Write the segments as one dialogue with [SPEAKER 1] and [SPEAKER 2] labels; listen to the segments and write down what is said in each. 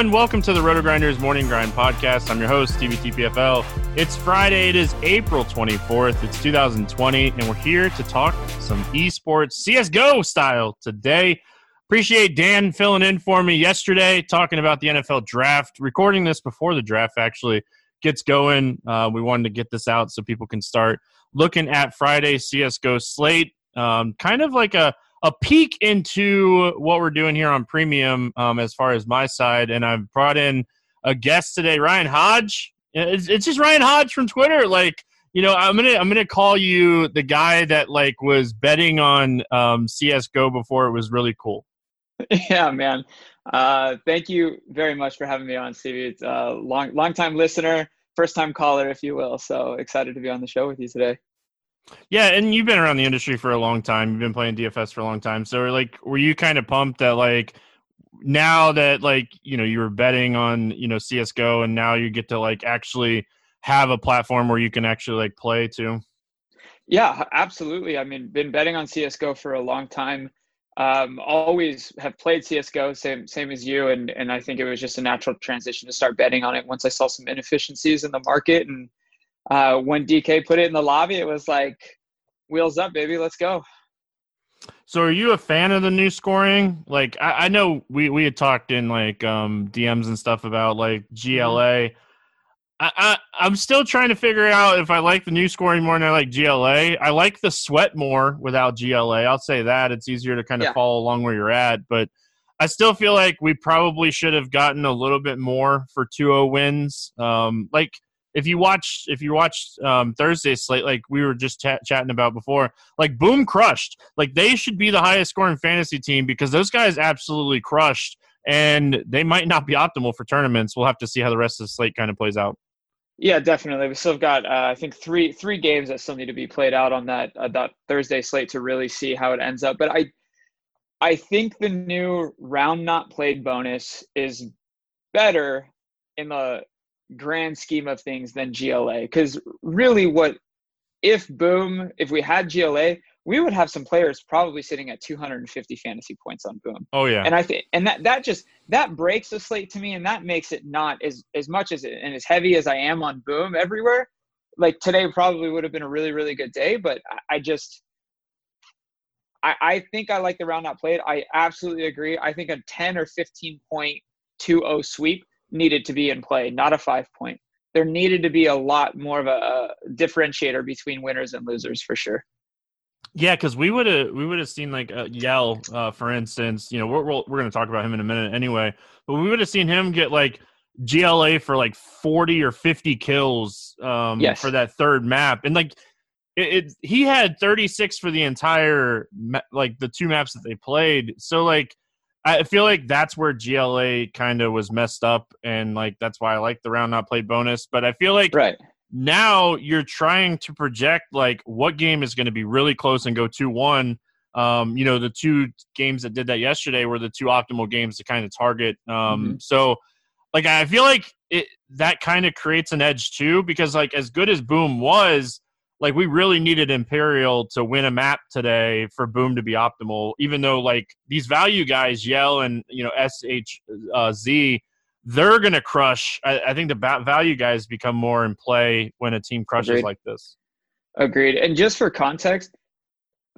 [SPEAKER 1] everyone. Welcome to the Roto Grinders Morning Grind Podcast. I'm your host, Stevietpfl. It's Friday. It is April 24th. It's 2020, and we're here to talk some esports CSGO style today. Appreciate Dan filling in for me yesterday, talking about the NFL draft. Recording this before the draft actually gets going. Uh, we wanted to get this out so people can start looking at Friday CSGO slate. Um, kind of like a a peek into what we're doing here on Premium um, as far as my side. And I've brought in a guest today, Ryan Hodge. It's, it's just Ryan Hodge from Twitter. Like, you know, I'm gonna I'm gonna call you the guy that like was betting on um, CS:GO before it was really cool.
[SPEAKER 2] Yeah, man. Uh, thank you very much for having me on, Stevie. It's a long long time listener, first time caller, if you will. So excited to be on the show with you today.
[SPEAKER 1] Yeah, and you've been around the industry for a long time. You've been playing DFS for a long time. So, like, were you kind of pumped that, like, now that, like, you know, you were betting on, you know, CSGO and now you get to, like, actually have a platform where you can actually, like, play too?
[SPEAKER 2] Yeah, absolutely. I mean, been betting on CSGO for a long time. Um, always have played CSGO, same same as you, and and I think it was just a natural transition to start betting on it once I saw some inefficiencies in the market and uh, when DK put it in the lobby, it was like, wheels up, baby, let's go.
[SPEAKER 1] So, are you a fan of the new scoring? Like, I, I know we we had talked in like um, DMs and stuff about like GLA. I, I I'm still trying to figure out if I like the new scoring more than I like GLA. I like the sweat more without GLA. I'll say that it's easier to kind of yeah. follow along where you're at, but I still feel like we probably should have gotten a little bit more for 2-0 wins. Um, like if you watch if you watch um, Thursday slate, like we were just t- chatting about before, like Boom crushed. Like they should be the highest scoring fantasy team because those guys absolutely crushed, and they might not be optimal for tournaments. We'll have to see how the rest of the slate kind of plays out.
[SPEAKER 2] Yeah, definitely. We still got uh, I think three three games that still need to be played out on that uh, that Thursday slate to really see how it ends up. But I I think the new round not played bonus is better in the grand scheme of things than GLA. Because really, what if Boom, if we had GLA, we would have some players probably sitting at 250 fantasy points on Boom.
[SPEAKER 1] Oh yeah.
[SPEAKER 2] And I think, and that that just that breaks the slate to me, and that makes it not as as much as and as heavy as I am on Boom everywhere. Like today probably would have been a really really good day, but I, I just. I, I think I like the round not played. I absolutely agree. I think a 10 or 15 point 2-0 sweep needed to be in play, not a five point. There needed to be a lot more of a, a differentiator between winners and losers for sure.
[SPEAKER 1] Yeah, because we would have we would have seen like uh, Yell, uh, for instance. You know, we're we're, we're going to talk about him in a minute anyway, but we would have seen him get like GLA for like forty or fifty kills um, yes. for that third map, and like it, it, he had thirty six for the entire like the two maps that they played. So like I feel like that's where GLA kind of was messed up, and like that's why I like the round not played bonus. But I feel like
[SPEAKER 2] right
[SPEAKER 1] now you're trying to project like what game is going to be really close and go two one. Um, you know, the two games that did that yesterday were the two optimal games to kind of target. Um, mm-hmm. so like I feel like it that kind of creates an edge too, because like as good as Boom was, like we really needed Imperial to win a map today for Boom to be optimal. Even though like these value guys, Yell and you know SHZ, uh, they're gonna crush. I, I think the value guys become more in play when a team crushes Agreed. like this.
[SPEAKER 2] Agreed. And just for context,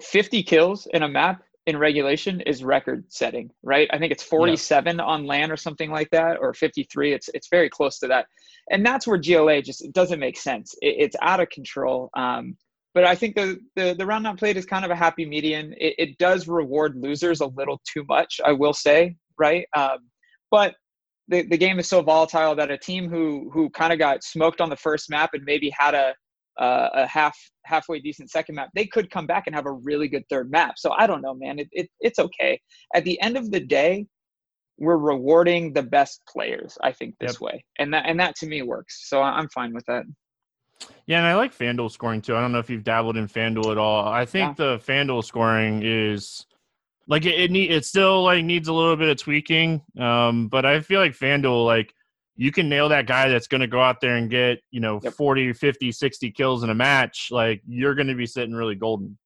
[SPEAKER 2] 50 kills in a map in regulation is record setting, right? I think it's 47 yeah. on land or something like that, or 53. It's it's very close to that and that's where GLA just doesn't make sense. It, it's out of control. Um, but I think the, the the round not played is kind of a happy median. It, it does reward losers a little too much, I will say, right? Um, but the, the game is so volatile that a team who who kind of got smoked on the first map and maybe had a uh, a half halfway decent second map, they could come back and have a really good third map. So I don't know, man. It, it it's okay. At the end of the day, we're rewarding the best players i think this yep. way and that and that to me works so i'm fine with that
[SPEAKER 1] yeah and i like fanduel scoring too i don't know if you've dabbled in fanduel at all i think yeah. the fanduel scoring is like it, it need it still like needs a little bit of tweaking um but i feel like fanduel like you can nail that guy that's going to go out there and get you know yep. 40 50 60 kills in a match like you're going to be sitting really golden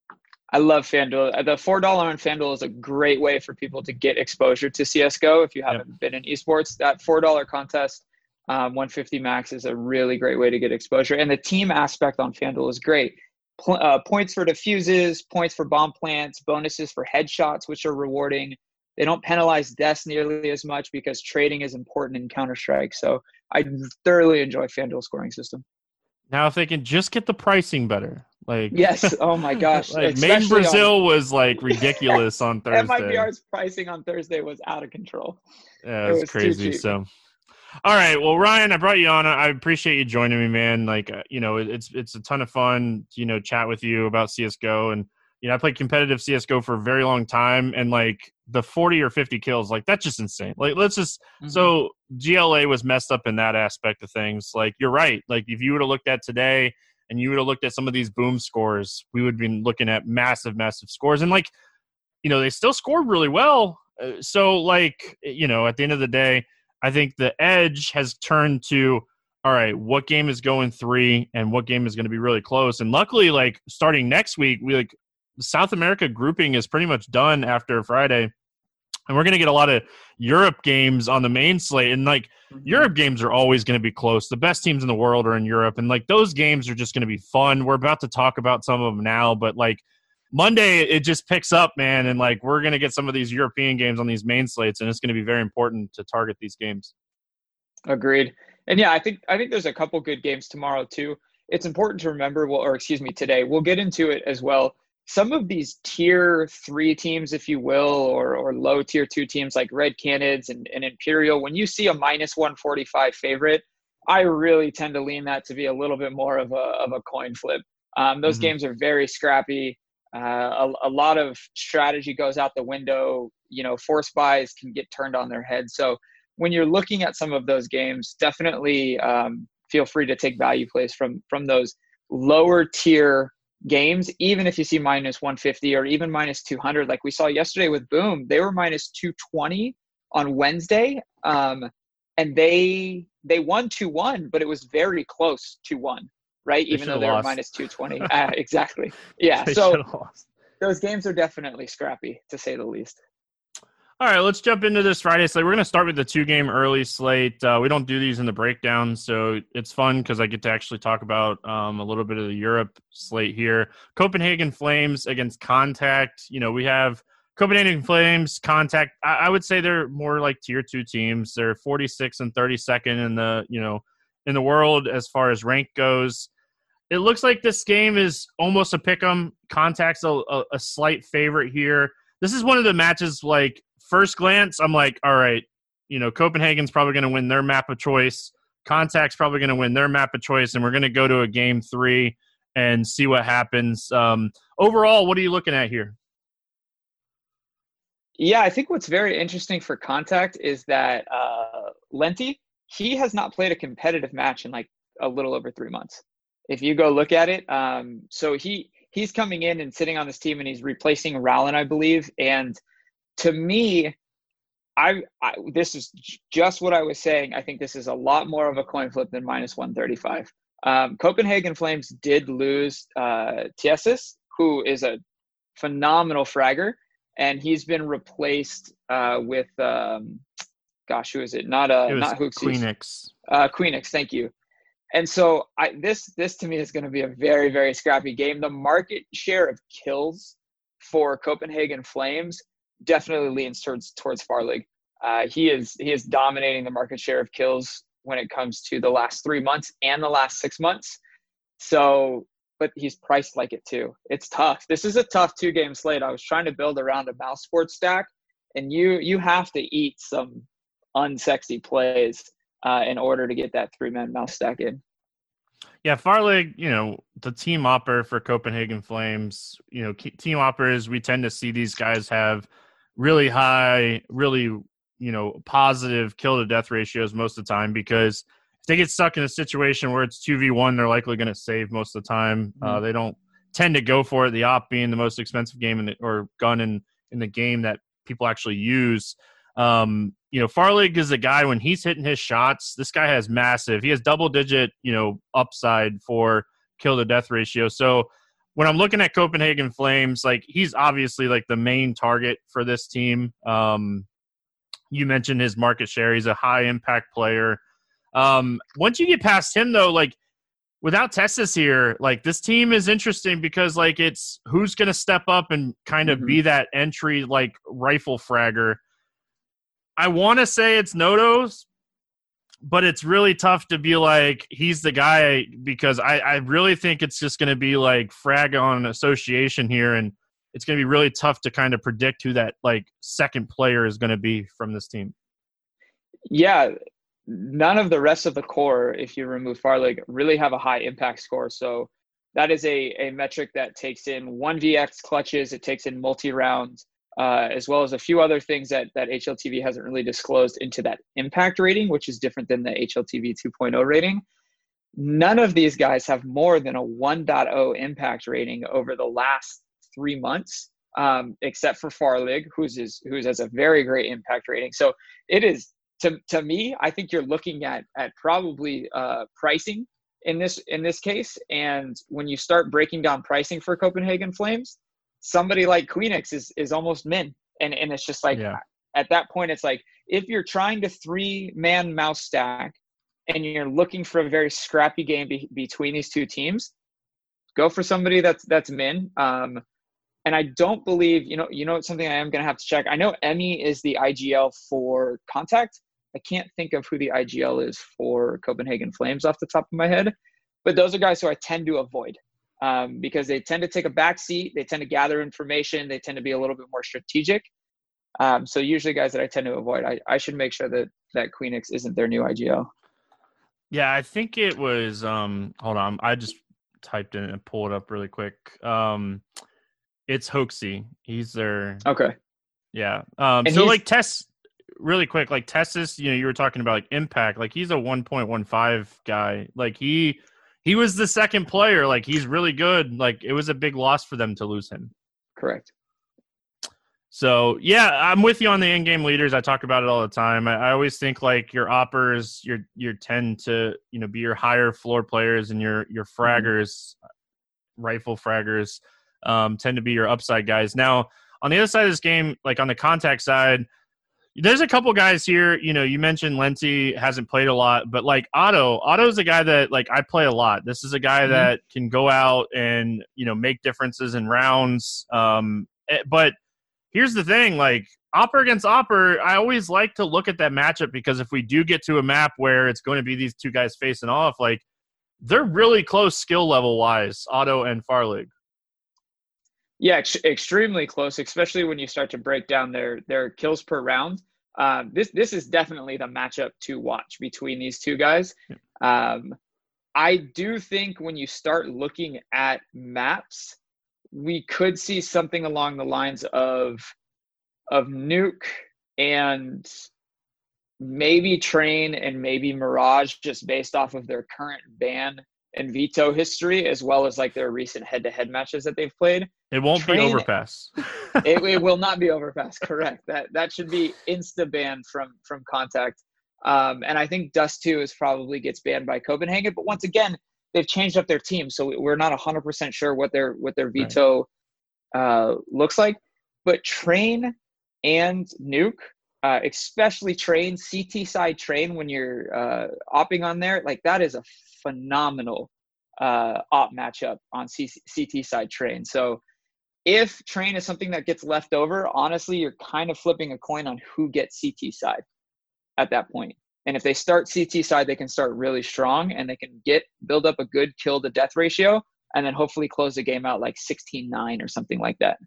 [SPEAKER 2] I love FanDuel. The four dollar on FanDuel is a great way for people to get exposure to CS:GO. If you haven't yep. been in esports, that four dollar contest, um, 150 max, is a really great way to get exposure. And the team aspect on FanDuel is great. uh, points for defuses, points for bomb plants, bonuses for headshots, which are rewarding. They don't penalize deaths nearly as much because trading is important in Counter Strike. So I thoroughly enjoy FanDuel scoring system.
[SPEAKER 1] Now, if they can just get the pricing better, like
[SPEAKER 2] yes, oh my gosh,
[SPEAKER 1] like Main Brazil on, was like ridiculous on Thursday.
[SPEAKER 2] MIBR's pricing on Thursday was out of control.
[SPEAKER 1] Yeah, it was, it was crazy. So, all right, well, Ryan, I brought you on. I appreciate you joining me, man. Like, uh, you know, it's it's a ton of fun, you know, chat with you about CS:GO, and you know, I played competitive CS:GO for a very long time, and like the 40 or 50 kills like that's just insane. Like let's just mm-hmm. so gla was messed up in that aspect of things. Like you're right. Like if you would have looked at today and you would have looked at some of these boom scores we would have been looking at massive massive scores. And like you know they still scored really well. Uh, so like you know at the end of the day i think the edge has turned to all right what game is going three and what game is going to be really close? And luckily like starting next week we like South America grouping is pretty much done after Friday. And we're going to get a lot of Europe games on the main slate. And like mm-hmm. Europe games are always going to be close. The best teams in the world are in Europe. And like those games are just going to be fun. We're about to talk about some of them now, but like Monday, it just picks up, man. And like we're going to get some of these European games on these main slates. And it's going to be very important to target these games.
[SPEAKER 2] Agreed. And yeah, I think I think there's a couple good games tomorrow too. It's important to remember, well, or excuse me, today. We'll get into it as well some of these tier three teams, if you will, or, or low tier two teams like Red Canids and, and Imperial, when you see a minus 145 favorite, I really tend to lean that to be a little bit more of a, of a coin flip. Um, those mm-hmm. games are very scrappy. Uh, a, a, lot of strategy goes out the window. You know, force buys can get turned on their head. So when you're looking at some of those games, definitely um, feel free to take value plays from from those lower tier games, even if you see minus 150 or even minus 200, like we saw yesterday with Boom, they were minus 220 on Wednesday. Um, and they they won 2-1, but it was very close to 1, right? They even though they lost. were minus 220. uh, exactly. Yeah. They so those games are definitely scrappy, to say the least.
[SPEAKER 1] All right, let's jump into this Friday slate. We're going to start with the two game early slate. Uh, we don't do these in the breakdown, so it's fun because I get to actually talk about um, a little bit of the Europe slate here. Copenhagen Flames against Contact. You know, we have Copenhagen Flames, Contact. I, I would say they're more like tier two teams. They're 46 and 32nd in the you know in the world as far as rank goes. It looks like this game is almost a pick 'em. Contact's a, a, a slight favorite here. This is one of the matches like first glance, I'm like, all right, you know, Copenhagen's probably going to win their map of choice. Contact's probably going to win their map of choice, and we're going to go to a game three and see what happens. Um, overall, what are you looking at here?
[SPEAKER 2] Yeah, I think what's very interesting for Contact is that uh, Lenti, he has not played a competitive match in like a little over three months. If you go look at it, um, so he he's coming in and sitting on this team, and he's replacing Rallen, I believe, and – to me, I, I, this is just what I was saying. I think this is a lot more of a coin flip than minus 135. Um, Copenhagen Flames did lose uh, TeSeS, who is a phenomenal fragger, and he's been replaced uh, with um, gosh, who is it? Not uh, it not Hooks.
[SPEAKER 1] Queenix.
[SPEAKER 2] Uh, Queenix, thank you. And so I, this this to me is going to be a very very scrappy game. The market share of kills for Copenhagen Flames definitely leans towards towards Farlig. Uh, he is he is dominating the market share of kills when it comes to the last three months and the last six months. So, but he's priced like it too. It's tough. This is a tough two game slate. I was trying to build around a mouse sports stack, and you you have to eat some unsexy plays uh, in order to get that three man mouse stack in.
[SPEAKER 1] Yeah, Farlig, you know, the team opper for Copenhagen Flames, you know, team oppers, we tend to see these guys have really high, really, you know, positive kill to death ratios most of the time because if they get stuck in a situation where it's 2v1, they're likely going to save most of the time. Uh, mm-hmm. Uh, they don't tend to go for it, the op being the most expensive game in the, or gun in, in the game that people actually use. Um, you know, Farlig is a guy when he's hitting his shots, this guy has massive, he has double digit, you know, upside for kill to death ratio. So when I'm looking at Copenhagen Flames, like he's obviously like the main target for this team. Um, you mentioned his market share; he's a high impact player. Um, once you get past him, though, like without TeSeS here, like this team is interesting because like it's who's going to step up and kind of mm-hmm. be that entry like rifle fragger. I want to say it's Notos, but it's really tough to be like he's the guy because I, I really think it's just going to be like frag on association here and it's going to be really tough to kind of predict who that like second player is going to be from this team.
[SPEAKER 2] Yeah none of the rest of the core if you remove farlig really have a high impact score so that is a, a metric that takes in 1vx clutches it takes in multi rounds uh, as well as a few other things that, that HLTV hasn't really disclosed into that impact rating, which is different than the HLTV 2.0 rating. None of these guys have more than a 1.0 impact rating over the last three months, um, except for Farlig, who's is who's has a very great impact rating. So it is to to me, I think you're looking at at probably uh, pricing in this in this case. And when you start breaking down pricing for Copenhagen Flames, somebody like Queenix is is almost min, and and it's just like yeah. at that point it's like if you're trying to three man mouse stack and you're looking for a very scrappy game be, between these two teams, go for somebody that's that's min. Um, and I don't believe you know you know it's something I am gonna have to check. I know Emmy is the IGL for Contact. I can't think of who the IGL is for Copenhagen Flames off the top of my head, but those are guys who I tend to avoid um, because they tend to take a back seat. They tend to gather information. They tend to be a little bit more strategic. Um, so usually guys that I tend to avoid, I, I should make sure that that Queenix isn't their new IGO.
[SPEAKER 1] Yeah, I think it was. Um, hold on, I just typed in and pulled it up really quick. Um, it's HooXi. He's their
[SPEAKER 2] okay.
[SPEAKER 1] Yeah. Um, so like Tess, really quick, like TeSeS, you know, you were talking about like impact. Like he's a one point one five guy. Like he he was the second player. Like he's really good. Like it was a big loss for them to lose him.
[SPEAKER 2] Correct.
[SPEAKER 1] So yeah, I'm with you on the in-game leaders. I talk about it all the time. I, I, always think like your oppers, your your tend to you know be your higher floor players, and your your mm-hmm. fraggers, mm-hmm. rifle fraggers, um, tend to be your upside guys. Now on the other side of this game, like on the contact side, there's a couple guys here. You know, you mentioned Lenti hasn't played a lot, but like Otto, Otto's a guy that like I play a lot. This is a guy mm-hmm. that can go out and you know make differences in rounds. Um, eh, but here's the thing: like Opper against Opper, I always like to look at that matchup because if we do get to a map where it's going to be these two guys facing off, like they're really close skill level wise, Otto and Farlig.
[SPEAKER 2] Yeah, ex- extremely close, especially when you start to break down their their kills per round. Um, this this is definitely the matchup to watch between these two guys. Um, I do think when you start looking at maps, we could see something along the lines of of Nuke and maybe Train and maybe Mirage, just based off of their current ban and veto history, as well as like their recent head-to-head matches that they've played.
[SPEAKER 1] It won't Train, be overpass.
[SPEAKER 2] it, it, will not be overpass. Correct. That that should be insta banned from from contact. Um, and I think Dust Two is probably gets banned by Copenhagen. But once again, they've changed up their team, so we're not hundred percent sure what their what their veto right. uh, looks like. But Train and Nuke, uh, especially Train CT side Train when you're uh, opping on there, like that is a phenomenal uh, op matchup on C- CT side train. So if train is something that gets left over, honestly, you're kind of flipping a coin on who gets CT side at that point. And if they start CT side, they can start really strong and they can get build up a good kill to death ratio and then hopefully close the game out like 16-9 or something like that.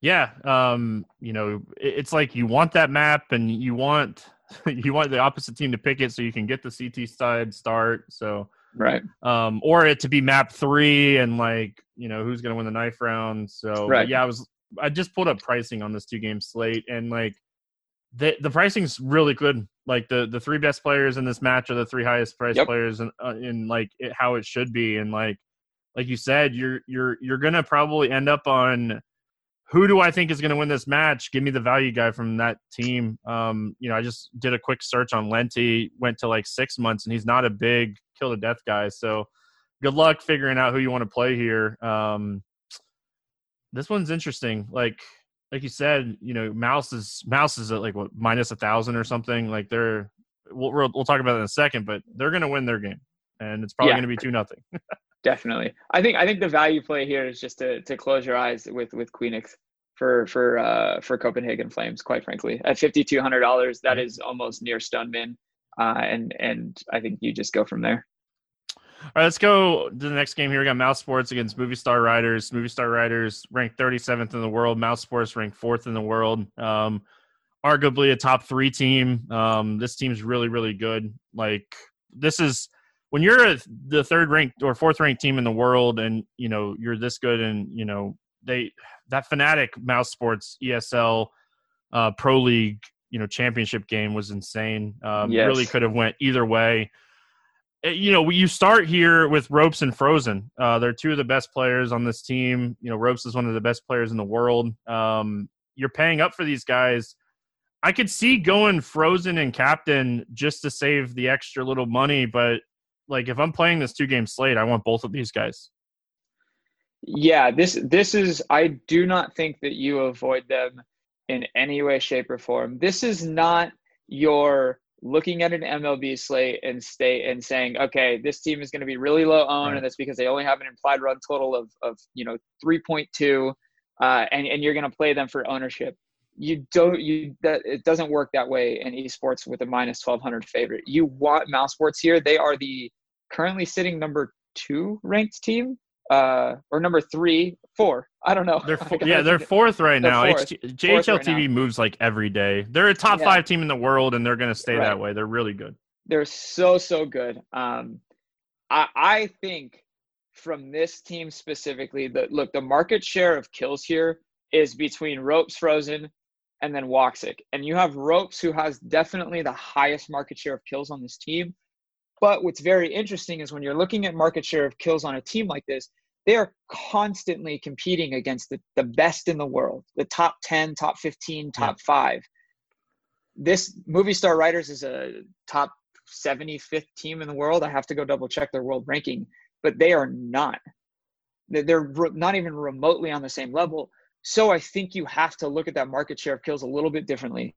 [SPEAKER 1] Yeah, um, you know, it's like you want that map and you want you want the opposite team to pick it so you can get the CT side start. So
[SPEAKER 2] right,
[SPEAKER 1] um, or it to be map three and like you know who's going to win the knife round. So right. yeah, I was I just pulled up pricing on this two game slate and like the the pricing's really good. Like the the three best players in this match are the three highest priced yep. players in, uh, in like it, how it should be and like like you said you're you're you're gonna probably end up on who do I think is going to win this match? Give me the value guy from that team. Um, you know, I just did a quick search on Lenty, went to like six months, and he's not a big kill to death guy. So good luck figuring out who you want to play here. Um, this one's interesting. Like like you said, you know, Mouse is Mouse is at like what minus a thousand or something. Like they're we'll we'll talk about it in a second, but they're going to win their game, and it's probably yeah. going to be two nothing.
[SPEAKER 2] Definitely, I think I think the value play here is just to to close your eyes with with Queenix for for uh for Copenhagen Flames. Quite frankly, at fifty two hundred dollars, that is almost near stun min, uh, and and I think you just go from there.
[SPEAKER 1] All right, let's go to the next game here. We got Mouse Sports against Movistar Riders. Movistar Riders ranked 37th in the world. Mouse Sports ranked fourth in the world. Um, arguably a top three team. Um, this team's really, really good. Like this is when you're a, the third ranked or fourth ranked team in the world, and you know you're this good, and you know they that Fnatic Mousesports ESL uh, Pro League you know championship game was insane. Um, yes. Really could have went either way. Eh, you know, you start here with ropz and Frozen. Uh, they're two of the best players on this team. You know, ropz is one of the best players in the world. Um, you're paying up for these guys. I could see going Frozen and Captain just to save the extra little money, but like if I'm playing this two game slate, I want both of these guys.
[SPEAKER 2] Yeah, this this is I do not think that you avoid them in any way, shape, or form. This is not your looking at an MLB slate and stay and saying, okay, this team is going to be really low owned, right. and that's because they only have an implied run total of of you know three point two, uh, and and you're going to play them for ownership. You don't you that it doesn't work that way in esports with a minus twelve hundred favorite. You want Mousesports here. They are the currently sitting number two ranked team uh, or number three, four. I don't know.
[SPEAKER 1] They're yeah, they're fourth right they're now. Fourth. JHL right TV now. moves like every day. They're a top yeah. five team in the world, and they're going to stay right. that way. They're really good.
[SPEAKER 2] They're so so good. Um, I I think from this team specifically, the look the market share of kills here is between ropz Frozen and then Woxic, and you have ropz who has definitely the highest market share of kills on this team. But what's very interesting is when you're looking at market share of kills on a team like this, they are constantly competing against the, the best in the world, the top 10, top 15, top yeah. five. This Movistar Riders is a top 75th team in the world. I have to go double check their world ranking, but they are not. They're not even remotely on the same level. So I think you have to look at that market share of kills a little bit differently.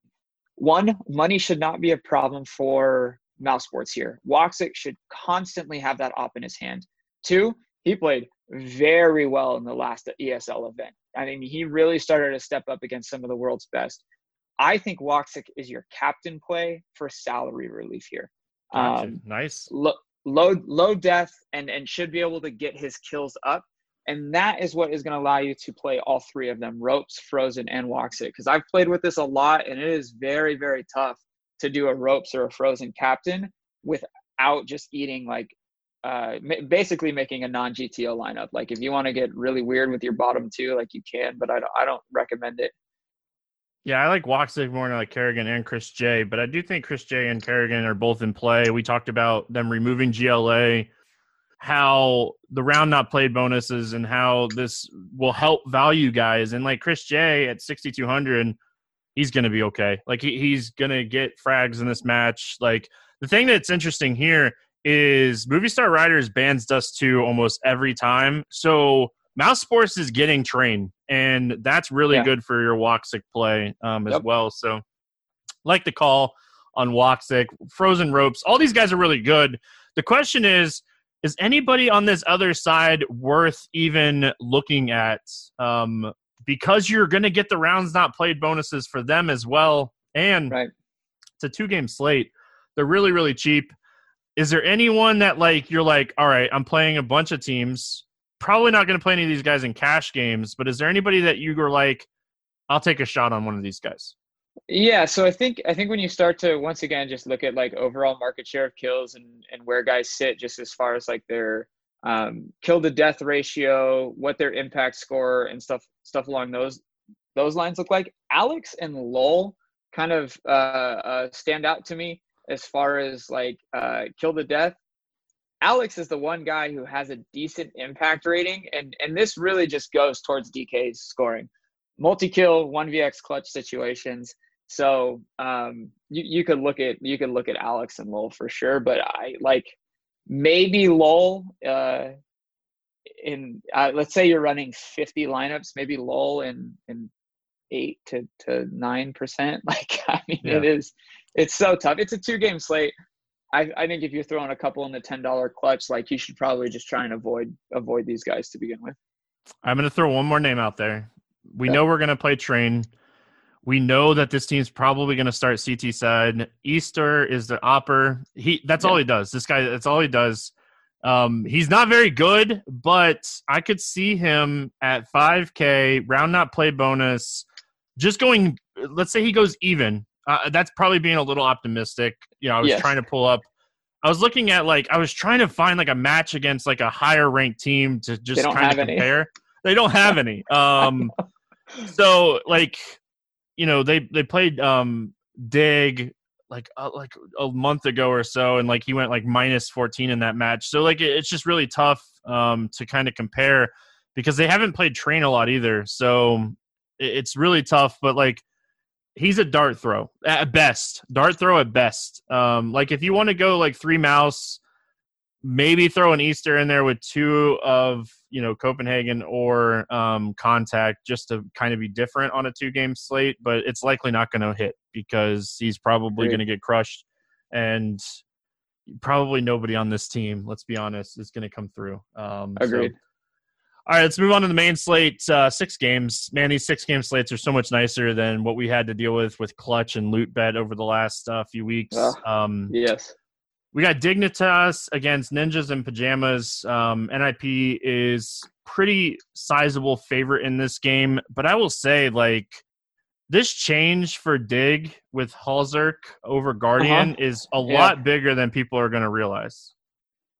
[SPEAKER 2] One, money should not be a problem for Mousesports here. Woxic should constantly have that op in his hand. Two, he played very well in the last ESL event. I mean, he really started to step up against some of the world's best. I think Woxic is your captain play for salary relief here.
[SPEAKER 1] Gotcha. Um, nice.
[SPEAKER 2] Low, low, low death and, and should be able to get his kills up. And that is what is going to allow you to play all three of them ropz, frozen, and Woxic. Because I've played with this a lot and it is very, very tough to do a ropz or a frozen captain without just eating like uh, basically making a non GTO lineup. Like if you want to get really weird with your bottom two, like you can, but I don't, I don't recommend it.
[SPEAKER 1] Yeah, I like Woxic more than like karrigan and Chris J, but I do think Chris J and karrigan are both in play. We talked about them removing GLA, how the round not played bonuses, and how this will help value guys. And like Chris J at 6,200, he's going to be okay. Like he, he's going to get frags in this match. Like the thing that's interesting here is Movistar Riders bans Dust 2 almost every time. So Mouse Sports is getting trained, and that's really yeah. good for your Woxic play um, as yep. well. So, like the call on Woxic, Frozen ropz, all these guys are really good. The question is, is anybody on this other side worth even looking at? Um, because you're going to get the rounds not played bonuses for them as well, and right. it's a two game slate. They're really, really cheap is there anyone that like you're like, all right, I'm playing a bunch of teams. Probably not going to play any of these guys in cash games, but is there anybody that you were like, I'll take a shot on one of these guys?
[SPEAKER 2] Yeah, so I think I think when you start to once again just look at like overall market share of kills and and where guys sit, just as far as like their um, kill to death ratio, what their impact score and stuff stuff along those those lines look like. Alex and Lowell kind of uh, uh, stand out to me as far as like uh, kill to death. Alex is the one guy who has a decent impact rating, and and this really just goes towards DK's scoring, multi kill, one vx clutch situations. So um, you you could look at you could look at Alex and Lowell for sure, but I like maybe Lowell uh, in uh, let's say you're running 50 lineups, maybe lull in in eight to to nine percent. Like I mean, yeah. it is it's so tough. It's a two game slate. I, I think if you're throwing a couple in the ten dollar clutch, like you should probably just try and avoid avoid these guys to begin with.
[SPEAKER 1] I'm going to throw one more name out there. We yeah. know we're going to play train. We know that this team's probably going to start CT side. Easter is the opper. He that's yeah. all he does. This guy that's all he does. Um, he's not very good, but I could see him at 5K round not play bonus, just going. Let's say he goes even. Uh, that's probably being a little optimistic. You know, I was yes. trying to pull up. I was looking at like I was trying to find like a match against like a higher ranked team to just kind of compare. Any. They don't have any. Um, so like, you know, they they played um Dig like uh, like a month ago or so, and like he went like minus fourteen in that match. So like it, it's just really tough um to kind of compare because they haven't played train a lot either. So it, it's really tough. But like he's a dart throw at best. Dart throw at best. Um, like if you want to go like three mouse, maybe throw an Easter in there with two of you know Copenhagen or um, Contact just to kind of be different on a two game slate. But it's likely not going to hit because he's probably going to get crushed, and probably nobody on this team. Let's be honest, is going to come through. Um,
[SPEAKER 2] Agreed. So,
[SPEAKER 1] all right, let's move on to the main slate. Uh, six games. Man, these six game slates are so much nicer than what we had to deal with with Clutch and Loot Bet over the last uh, few weeks. Uh,
[SPEAKER 2] um, yes.
[SPEAKER 1] We got Dignitas against Ninjas in Pajamas. Um, NIP is pretty sizable favorite in this game, but I will say, like, this change for Dig with HallzerK over Guardian uh-huh. is a yeah. lot bigger than people are going to realize.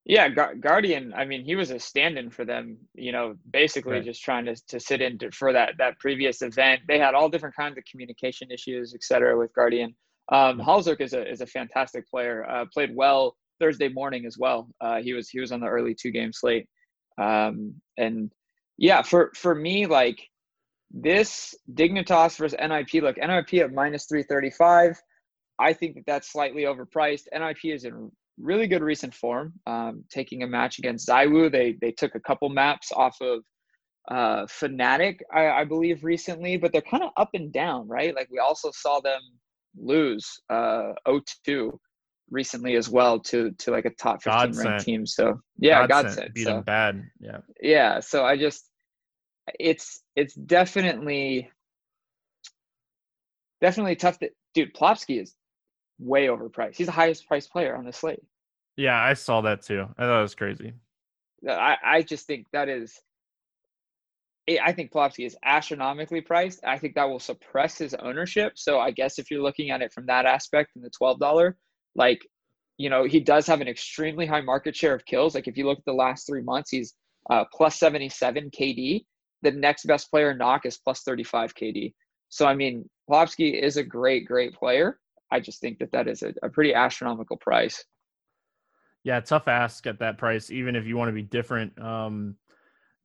[SPEAKER 2] Yeah, Guardian. I mean, he was a stand-in for them. You know, basically right. just trying to to sit in to, for that that previous event. They had all different kinds of communication issues, et cetera, with Guardian. Um, HallzerK is a is a fantastic player. Uh, played well Thursday morning as well. Uh, he was he was on the early two game slate. Um, and yeah, for for me, like this Dignitas versus NIP. Look, NIP at minus three thirty five. I think that that's slightly overpriced. NIP is in really good recent form. Um, taking a match against ZywOo, they they took a couple maps off of uh, Fnatic, I, I believe, recently, but they're kind of up and down, right? Like we also saw them lose uh, 0-2 recently as well to to like a top 15 God ranked team. So yeah, God,
[SPEAKER 1] Godsent beat
[SPEAKER 2] so,
[SPEAKER 1] them bad. Yeah,
[SPEAKER 2] yeah. So I just it's it's definitely definitely tough. That dude Plopski is way overpriced. He's the highest priced player on the slate.
[SPEAKER 1] Yeah, I saw that too. I thought it was crazy.
[SPEAKER 2] I, I just think that is I think Plopski is astronomically priced. I think that will suppress his ownership. So I guess if you're looking at it from that aspect in the twelve dollar, like you know, he does have an extremely high market share of kills. Like if you look at the last three months, he's uh, plus seventy seven KD. The next best player nawwk is plus thirty five KD. So I mean, Plopski is a great, great player. I just think that that is a, a pretty astronomical price.
[SPEAKER 1] Yeah, tough ask at that price, even if you want to be different. Um,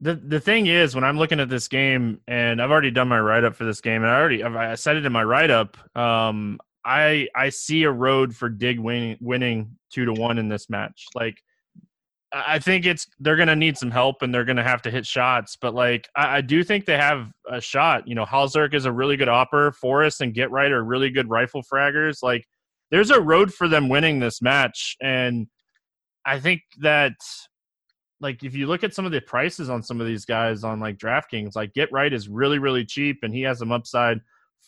[SPEAKER 1] the the thing is, when I'm looking at this game, and I've already done my write up for this game, and I already I said it in my write up. Um, I I see a road for Dig winning winning two to one in this match. Like, I think it's they're gonna need some help, and they're gonna have to hit shots. But like, I, I do think they have a shot. You know, HallzerK is a really good opper. f0rest and Get Right are really good rifle fraggers. Like, there's a road for them winning this match, and I think that like if you look at some of the prices on some of these guys on like DraftKings, like Get Right is really really cheap and he has some upside.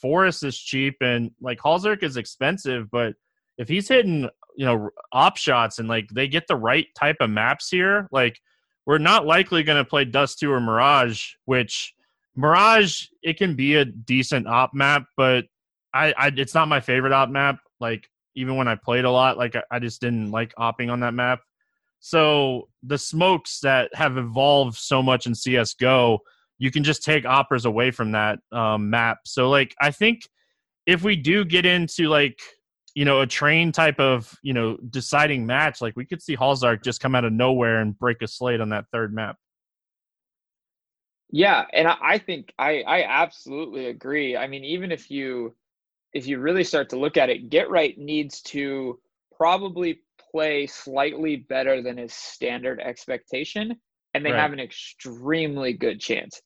[SPEAKER 1] f0rest is cheap and like HallzerK is expensive, but if he's hitting you know op shots and like they get the right type of maps here, like we're not likely going to play Dust Two or Mirage, which Mirage it can be a decent op map, but I, I it's not my favorite op map. Like even when I played a lot, like I, I just didn't like opping on that map. So the smokes that have evolved so much in CS:GO, you can just take operas away from that um, map. So like I think if we do get into like you know a train type of you know deciding match, like we could see HallzerK just come out of nowhere and break a slate on that third map.
[SPEAKER 2] Yeah, and I think I I absolutely agree. I mean, even if you if you really start to look at it, Get Right needs to probably play slightly better than his standard expectation, and they right. have an extremely good chance.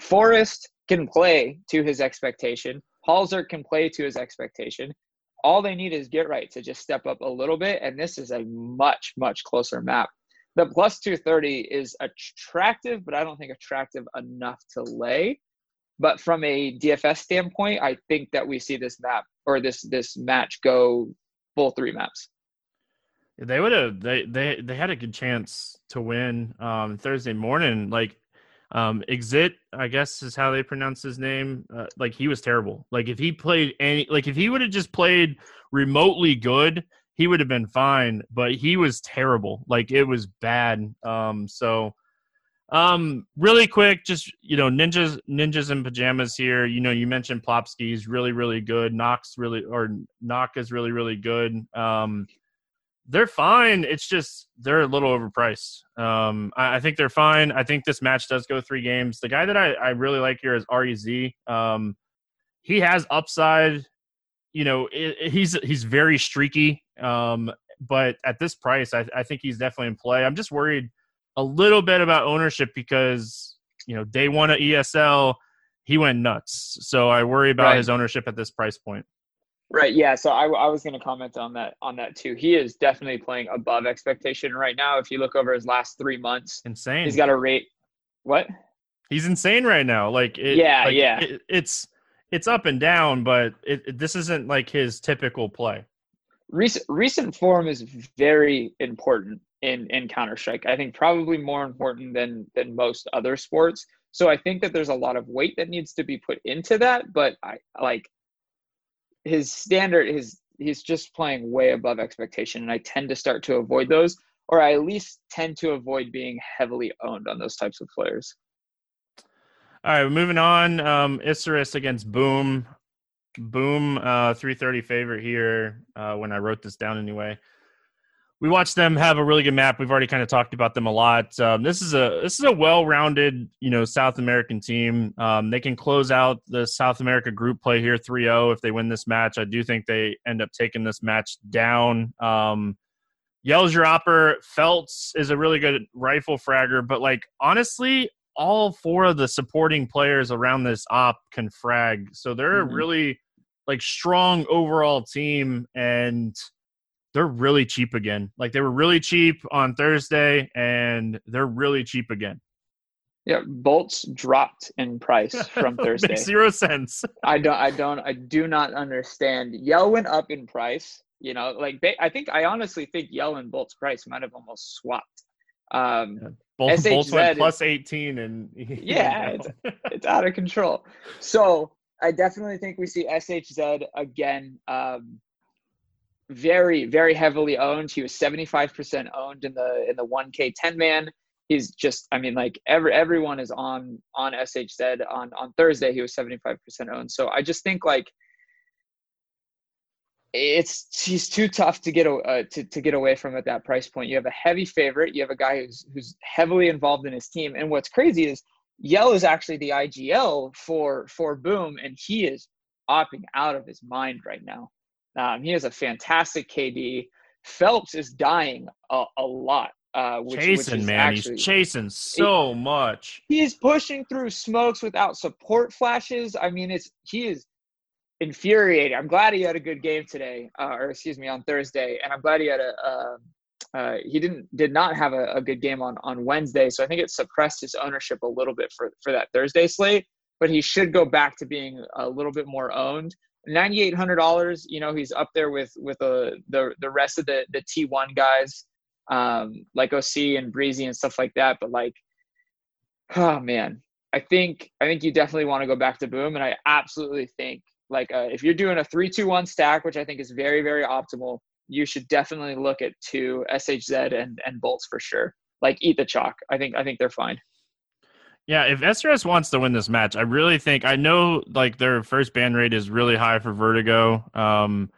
[SPEAKER 2] f0rest can play to his expectation. HallzerK can play to his expectation. All they need is get right to just step up a little bit, and this is a much, much closer map. The plus 230 is attractive, but I don't think attractive enough to lay. But from a DFS standpoint, I think that we see this map or this this match go full three maps.
[SPEAKER 1] They would have they they they had a good chance to win um Thursday morning. Like um Xizt, I guess is how they pronounce his name. Uh, like he was terrible. Like if he played any like if he would have just played remotely good, he would have been fine, but he was terrible. Like it was bad. Um so um, really quick, just you know, ninjas, ninjas in pajamas here. You know, you mentioned Plopski's really, really good. nawwk really, or nawwk is really, really good. Um, they're fine. It's just they're a little overpriced. Um, I, I, think they're fine. I think this match does go three games. The guy that I, I really like here is Rez. Um, he has upside. You know, it, it, he's he's very streaky. Um, but at this price, I, I think he's definitely in play. I'm just worried a little bit about ownership because you know day one of ESL he went nuts. So I worry about right. his ownership at this price point.
[SPEAKER 2] Right. Yeah. So I, I was going to comment on that on that too. He is definitely playing above expectation right now. If you look over his last three months,
[SPEAKER 1] insane.
[SPEAKER 2] He's got a rate. What?
[SPEAKER 1] He's insane right now. Like it,
[SPEAKER 2] yeah,
[SPEAKER 1] like
[SPEAKER 2] yeah.
[SPEAKER 1] It, it's it's up and down, but it, this isn't like his typical play.
[SPEAKER 2] Recent recent form is very important in in Counter Strike. I think probably more important than than most other sports. So I think that there's a lot of weight that needs to be put into that. But I like his standard. His he's just playing way above expectation, and I tend to start to avoid those, or I at least tend to avoid being heavily owned on those types of players.
[SPEAKER 1] All right, moving on. Um, Isurus against Boom. Boom, uh, 330 favorite here uh, when I wrote this down anyway we watched them have a really good map. We've already kind of talked about them a lot. Um, this is a this is a well-rounded, you know, South American team. Um, they can close out the South America group play here 3-0 if they win this match. I do think they end up taking this match down. Um, Yells Feltz is a really good rifle fragger, but like honestly, all four of the supporting players around this op can frag. So they're mm-hmm. a really like strong overall team and – they're really cheap again. Like they were really cheap on Thursday, and they're really cheap again.
[SPEAKER 2] Yeah, boltz dropped in price from Thursday.
[SPEAKER 1] Makes zero sense.
[SPEAKER 2] I don't. I don't. I do not understand. Yell went up in price. You know, like they, I think I honestly think Yell and Bolt's price might have almost swapped. Um, yeah.
[SPEAKER 1] Both went plus eighteen, and
[SPEAKER 2] yeah, it's, it's out of control. So I definitely think we see SHZ again. Um, very very heavily owned. He was 75% owned in the in the 1K 10 man. He's just I mean like every everyone is on on SHZ on on Thursday he was 75% owned. So I just think like it's he's too tough to get uh, to to get away from at that price point. You have a heavy favorite. You have a guy who's who's heavily involved in his team. And what's crazy is Yell is actually the IGL for for Boom, and he is opting out of his mind right now. Um, he has a fantastic KD. Phelps is dying a, a lot. Uh, which,
[SPEAKER 1] chasing,
[SPEAKER 2] which
[SPEAKER 1] man, actually, he's chasing so he, much.
[SPEAKER 2] He's pushing through smokes without support flashes. I mean, it's he is infuriating. I'm glad he had a good game today, uh, or excuse me, on Thursday, and I'm glad he had a. Uh, uh, he didn't did not have a, a, good game on on Wednesday, so I think it suppressed his ownership a little bit for for that Thursday slate. But he should go back to being a little bit more owned ninety eight hundred dollars. You know, he's up there with with uh, the the rest of the the T one guys, um, like OC and Breezy and stuff like that. But like, oh man, I think I think you definitely want to go back to Boom, and I absolutely think like uh, if you're doing a three two one stack, which I think is very very optimal, you should definitely look at two SHZ and and boltz for sure. Like eat the chalk. I think I think they're fine.
[SPEAKER 1] Yeah, if SRS wants to win this match, I really think I know like their first ban rate is really high for Vertigo. Um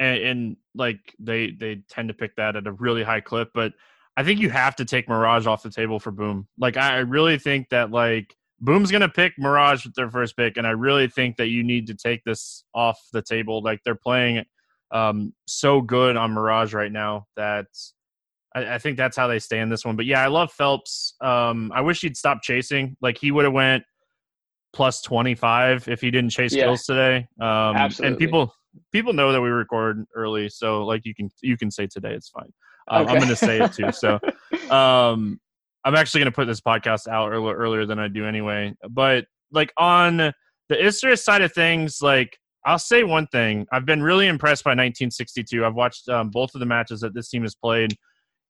[SPEAKER 1] and, and like they they tend to pick that at a really high clip, but I think you have to take Mirage off the table for Boom. Like I really think that like Boom's gonna pick Mirage with their first pick, and I really think that you need to take this off the table. Like they're playing um, so good on Mirage right now that I, I, think that's how they stay in this one. But yeah, I love Phelps. Um, I wish he'd stop chasing. Like he would have went plus twenty five if he didn't chase yeah. kills today. Um, Absolutely. And people people know that we record early, so like you can you can say today it's fine. Um, okay. I'm going to say it too. So um, I'm actually going to put this podcast out earlier, earlier than I do anyway. But like on the Isurus side of things, like I'll say one thing. I've been really impressed by 1962. I've watched um, both of the matches that this team has played.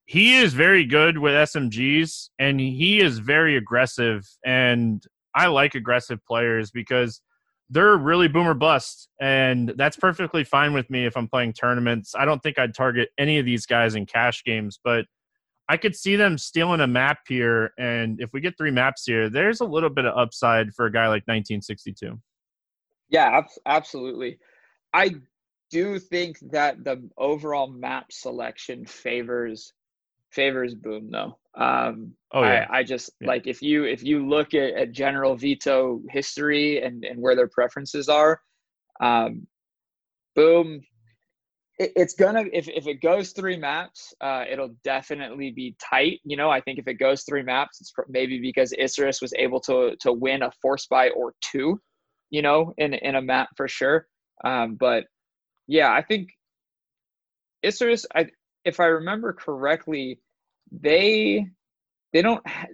[SPEAKER 1] He is very good with SMGs and he is very aggressive. And I like aggressive players because they're really boomer bust. And that's perfectly fine with me if I'm playing tournaments. I don't think I'd target any of these guys in cash games, but I could see them stealing a map here. And if we get three maps here, there's a little bit of upside for a guy like 1962.
[SPEAKER 2] Yeah, absolutely. I do think that the overall map selection favors favors Boom though. Um, oh yeah. I, I just yeah. like if you if you look at, at general veto history and and where their preferences are, um, Boom. It, it's gonna if if it goes three maps, uh, it'll definitely be tight. You know, I think if it goes three maps, it's maybe because Isurus was able to to win a force buy or two you know, in in a map for sure. Um, but yeah, I think Isurus, I if I remember correctly, they they don't ha-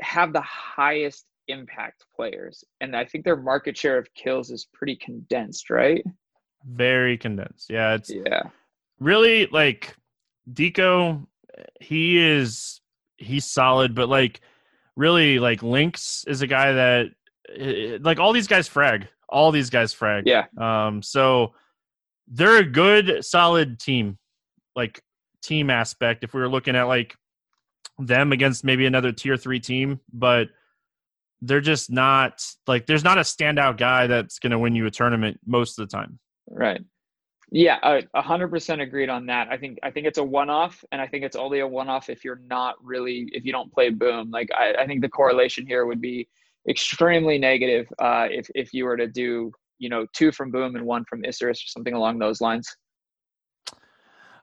[SPEAKER 2] have the highest impact players, and I think their market share of kills is pretty condensed, right?
[SPEAKER 1] Very condensed. Yeah, it's
[SPEAKER 2] yeah.
[SPEAKER 1] Really like Deco, he is he's solid, but like really like Lynx is a guy that like all these guys frag. All these guys frag.
[SPEAKER 2] Yeah.
[SPEAKER 1] Um. So they're a good, solid team. Like team aspect. If we were looking at like them against maybe another tier three team, but they're just not like there's not a standout guy that's going to win you a tournament most of the time.
[SPEAKER 2] Right. Yeah, a hundred percent agreed on that. I think I think it's a one-off, and I think it's only a one-off if you're not really if you don't play boom. Like I, I think the correlation here would be extremely negative uh, if if you were to do you know two from Boom and one from Isurus or something along those lines.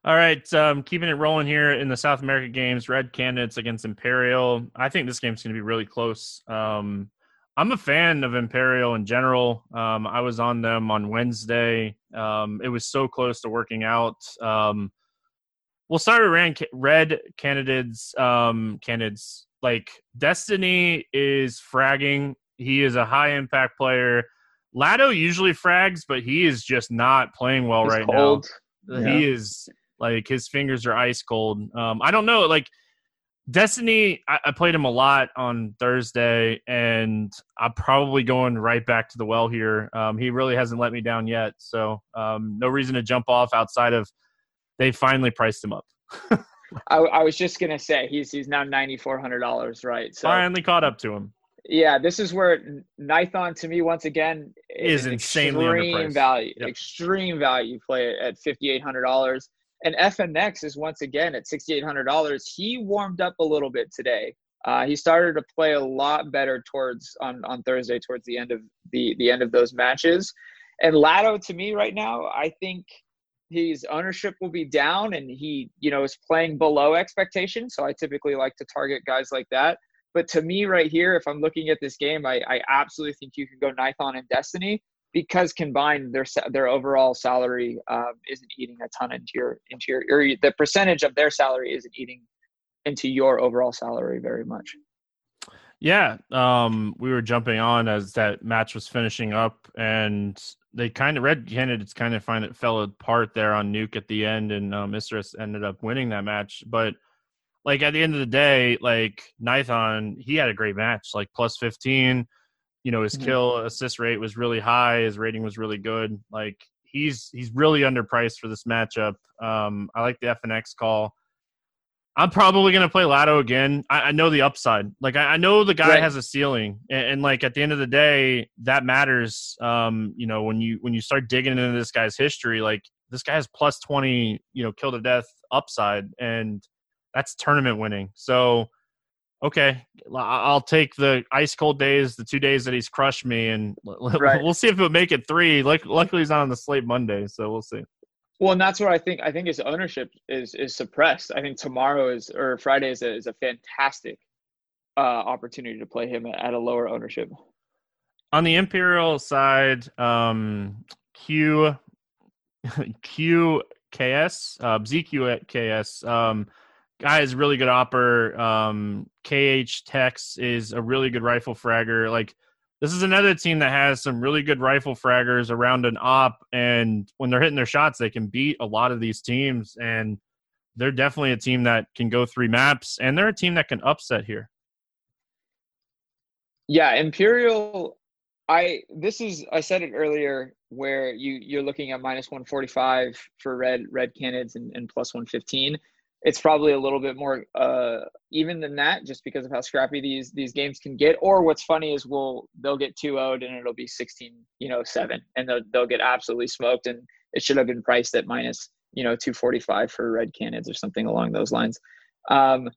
[SPEAKER 1] All right, um, keeping it rolling here in the South America games. Red Canids against Imperial. I think this game's going to be really close. Um, I'm a fan of Imperial in general. Um, I was on them on Wednesday. Um, it was so close to working out. Um, we'll start with Red Canids. Um, canids like Destiny is fragging. He is a high impact player. Lado usually frags, but he is just not playing well He's right cold. now. Yeah. He is like his fingers are ice cold. Um, I don't know. Like Destiny, I, I, played him a lot on Thursday, and I'm probably going right back to the well here. Um, he really hasn't let me down yet, so um, no reason to jump off outside of they finally priced him up.
[SPEAKER 2] I, I, was just gonna say he's he's now ninety four hundred dollars, right?
[SPEAKER 1] So finally caught up to him.
[SPEAKER 2] Yeah, this is where nython to me once again
[SPEAKER 1] is, is insanely
[SPEAKER 2] extreme value, yep. extreme value play at fifty eight hundred dollars. And FNX is once again at sixty eight hundred dollars. He warmed up a little bit today. Uh, he started to play a lot better towards on on Thursday towards the end of the the end of those matches. And Lado to me right now, I think his ownership will be down and he you know is playing below expectation so i typically like to target guys like that but to me right here if i'm looking at this game i, I absolutely think you can go nython and destiny because combined their their overall salary um, isn't eating a ton into your into your or the percentage of their salary isn't eating into your overall salary very much.
[SPEAKER 1] Yeah um we were jumping on as that match was finishing up and they kind of red canids kind of find it fell apart there on nuke at the end and um, Isurus ended up winning that match but like at the end of the day like nython he had a great match like plus 15 you know his mm-hmm. kill assist rate was really high his rating was really good like he's he's really underpriced for this matchup um I like the FNX call I'm probably gonna play Lado again. I, I know the upside. Like I, I know the guy right. has a ceiling, and, and, like at the end of the day, that matters. Um, you know, when you when you start digging into this guy's history, like this guy has plus twenty, you know, kill to death upside, and that's tournament winning. So, okay, I'll take the ice cold days, the two days that he's crushed me, and right. we'll see if he'll make it three. Luckily he's not on the slate Monday, so we'll see.
[SPEAKER 2] Well, and that's where I think I think his ownership is is suppressed. I think tomorrow is or Friday is a, is a fantastic uh, opportunity to play him at a lower ownership.
[SPEAKER 1] On the Imperial side, um, Q QKS, uh, ZQKS, um, guy is really good opper. Um, KHTEX is a really good rifle fragger. Like this is another team that has some really good rifle fraggers around an op, and when they're hitting their shots, they can beat a lot of these teams. And they're definitely a team that can go three maps, and they're a team that can upset here.
[SPEAKER 2] Yeah, Imperial. I this is I said it earlier where you you're looking at minus 145 for red red canids and, and plus 115 it's probably a little bit more uh, even than that, just because of how scrappy these these games can get. Or what's funny is we'll they'll get 2 0 and it'll be 16, you know, seven, and they'll they'll get absolutely smoked, and it should have been priced at minus, you know, 245 for red Canids or something along those lines. Um,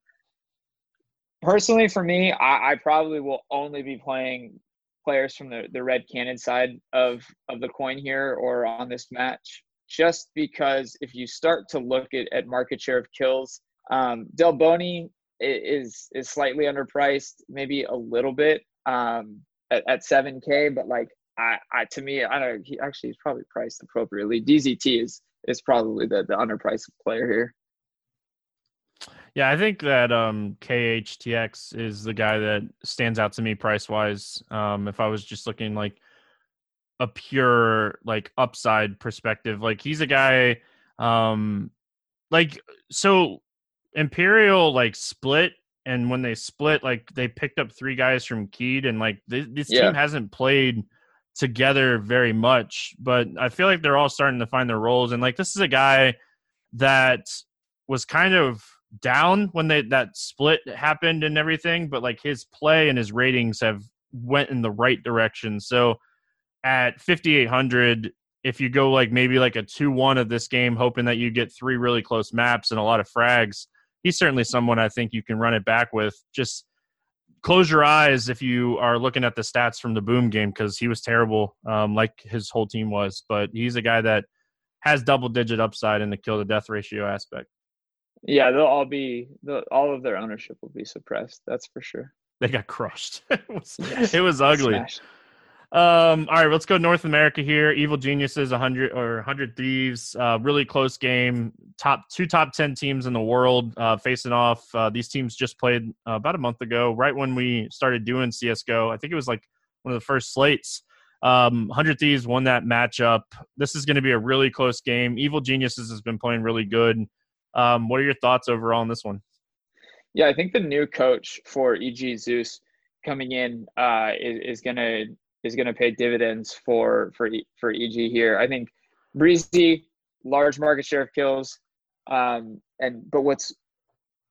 [SPEAKER 2] personally, for me, I, I probably will only be playing players from the, the red cannon side of of the coin here or on this match just because if you start to look at, at market share of kills, um, Delboni is is slightly underpriced, maybe a little bit um, at, at 7K, but like I, I to me, I don't. He actually is probably priced appropriately. DZT is is probably the the underpriced player here.
[SPEAKER 1] Yeah, I think that um, KHTEX is the guy that stands out to me price wise. Um, if I was just looking like a pure like upside perspective. Like he's a guy um like so Imperial like split and when they split like they picked up three guys from Keyd and like this, this yeah. team hasn't played together very much, but I feel like they're all starting to find their roles and like this is a guy that was kind of down when they that split happened and everything, but like his play and his ratings have went in the right direction. So at 5800 if you go like maybe like a 2-1 of this game hoping that you get three really close maps and a lot of frags he's certainly someone i think you can run it back with just close your eyes if you are looking at the stats from the boom game because he was terrible um, like his whole team was but he's a guy that has double digit upside in the kill to death ratio aspect
[SPEAKER 2] yeah they'll all be the, all of their ownership will be suppressed that's for sure
[SPEAKER 1] they got crushed it was, yes. it was ugly Smashed. Um, all right, let's go North America here. Evil Geniuses, 100 or 100 Thieves, uh, really close game. Top two top 10 teams in the world uh, facing off. Uh, these teams just played uh, about a month ago, right when we started doing CSGO. I think it was like one of the first slates. Um, 100 Thieves won that matchup. This is going to be a really close game. Evil Geniuses has been playing really good. Um, what are your thoughts overall on this one?
[SPEAKER 2] Yeah, I think the new coach for EG zews coming in uh, is, is going to is going to pay dividends for for for EG here. I think Brehze, large market share of kills, um, and but what's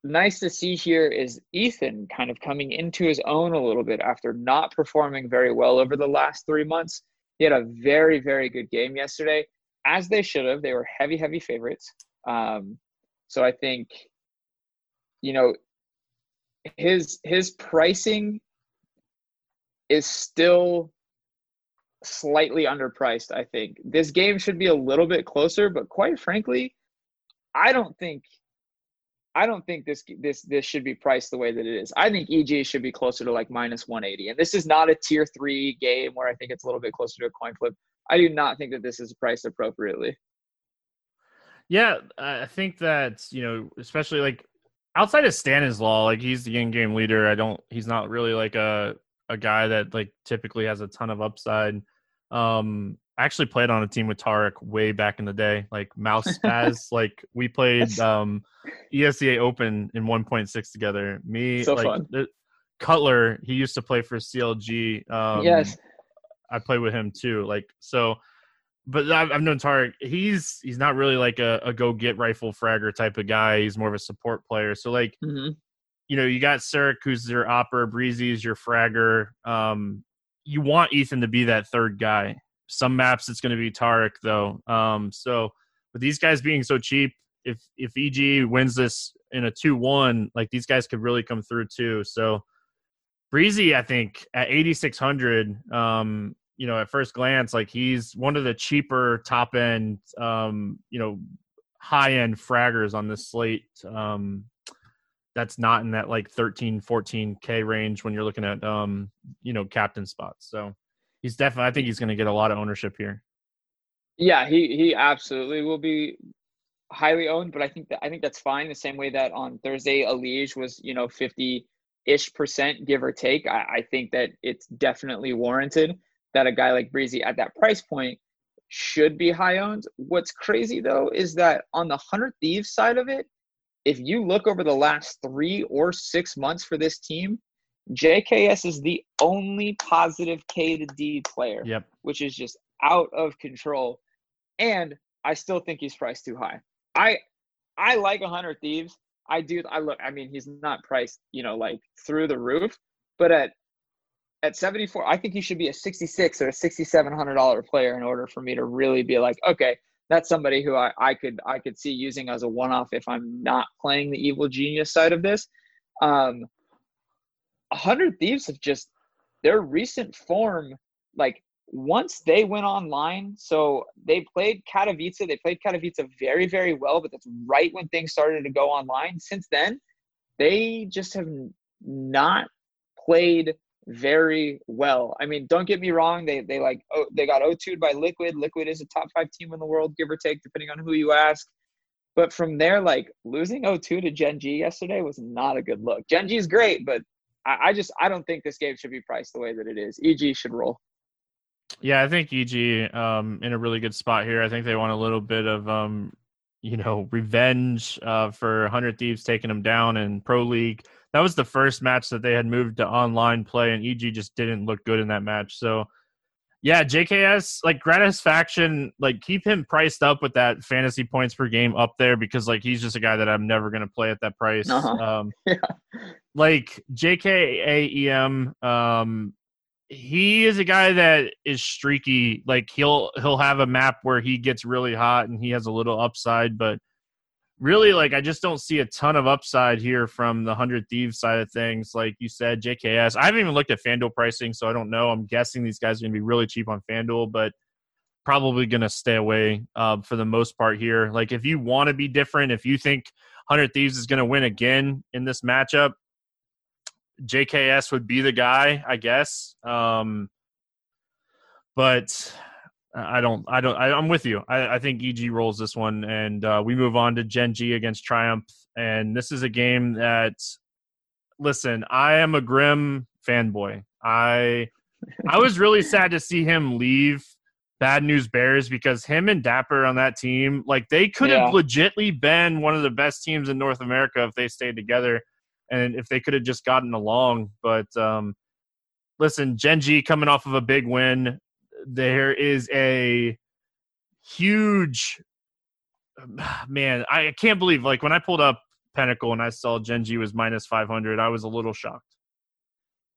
[SPEAKER 2] nice to see here is Ethan kind of coming into his own a little bit after not performing very well over the last three months. He had a very very good game yesterday, as they should have. They were heavy heavy favorites. Um, so I think, you know, his his pricing is still slightly underpriced, I think. This game should be a little bit closer, but quite frankly, I don't think I don't think this this this should be priced the way that it is. I think EG should be closer to like minus 180. And this is not a tier 3 game where I think it's a little bit closer to a coin flip. I do not think that this is priced appropriately.
[SPEAKER 1] Yeah, I think that, you know, especially like outside of Stanislaw, like he's the in-game leader. I don't he's not really like a a guy that like typically has a ton of upside. Um, I actually played on a team with tarik way back in the day, like Mouse has. like we played um, ESEA Open in 1.6 together. Me, so like fun. Cutler, he used to play for CLG. Um,
[SPEAKER 2] yes,
[SPEAKER 1] I played with him too. Like so, but I've, I've known tarik. He's he's not really like a, a go get rifle fragger type of guy. He's more of a support player. So like. Mm-hmm you know, you got CeRq, who's your opper, Brehze your fragger. Um, you want Ethan to be that third guy. Some maps it's going to be tarik though. Um, so with these guys being so cheap, if if EG wins this in a two one, like these guys could really come through too. So Brehze, I think at eighty six hundred, um, you know, at first glance, like he's one of the cheaper top end, um, you know, high end fraggers on this slate. Um, that's not in that like 13, 14K range when you're looking at, um, you know, captain spots. So he's definitely, I think he's going to get a lot of ownership here.
[SPEAKER 2] Yeah, he, he absolutely will be highly owned, but I think that, I think that's fine. The same way that on Thursday, Alige was, you know, 50 ish percent, give or take. I, I think that it's definitely warranted that a guy like Brehze at that price point should be high owned. What's crazy though is that on the 100 Thieves side of it, if you look over the last three or six months for this team, JKS is the only positive K to D player,
[SPEAKER 1] yep.
[SPEAKER 2] which is just out of control. And I still think he's priced too high. I I like 100 Thieves. I do. I look. I mean, he's not priced, you know, like through the roof, but at at 74, I think he should be a 66 or a 6700 dollar player in order for me to really be like, okay, that's somebody who I, I could I could see using as a one off if I'm not playing the evil genius side of this. Um, hundred thieves have just their recent form, like once they went online, so they played Katowice. They played Katowice very very well, but that's right when things started to go online. Since then, they just have not played very well. I mean, don't get me wrong. They they like oh, they got O2'd by Liquid. Liquid is a top five team in the world, give or take, depending on who you ask. But from there, like losing O2 to Gen G yesterday was not a good look. Gen G is great, but I, I just I don't think this game should be priced the way that it is. EG should roll.
[SPEAKER 1] Yeah, I think EG um in a really good spot here. I think they want a little bit of um you know revenge uh, for 100 Thieves taking them down in Pro League that was the first match that they had moved to online play, and EG just didn't look good in that match. So, yeah, JKS like Gratisfaction, like keep him priced up with that fantasy points per game up there because like he's just a guy that I'm never gonna play at that price.
[SPEAKER 2] Uh-huh.
[SPEAKER 1] Um, yeah. Like JKAEM, um, he is a guy that is streaky. Like he'll he'll have a map where he gets really hot and he has a little upside, but really like I just don't see a ton of upside here from the hundred thieves side of things. Like you said, JKS. I haven't even looked at FanDuel pricing, so I don't know. I'm guessing these guys are gonna be really cheap on FanDuel, but probably gonna stay away uh, for the most part here. Like if you want to be different, if you think hundred thieves is gonna win again in this matchup, JKS would be the guy, I guess. Um, but I don't, I don't, I, am with you. I, I, think EG rolls this one, and uh, we move on to Gen G against Triumph. And this is a game that, listen, I am a grim fanboy. I, I was really sad to see him leave Bad News Bears because him and Dapper on that team, like they could have yeah. legitly been one of the best teams in North America if they stayed together, and if they could have just gotten along. But um, listen, Gen G coming off of a big win there is a huge man. I can't believe like when I pulled up Pinnacle and I saw Gen G was minus five hundred. I was a little shocked.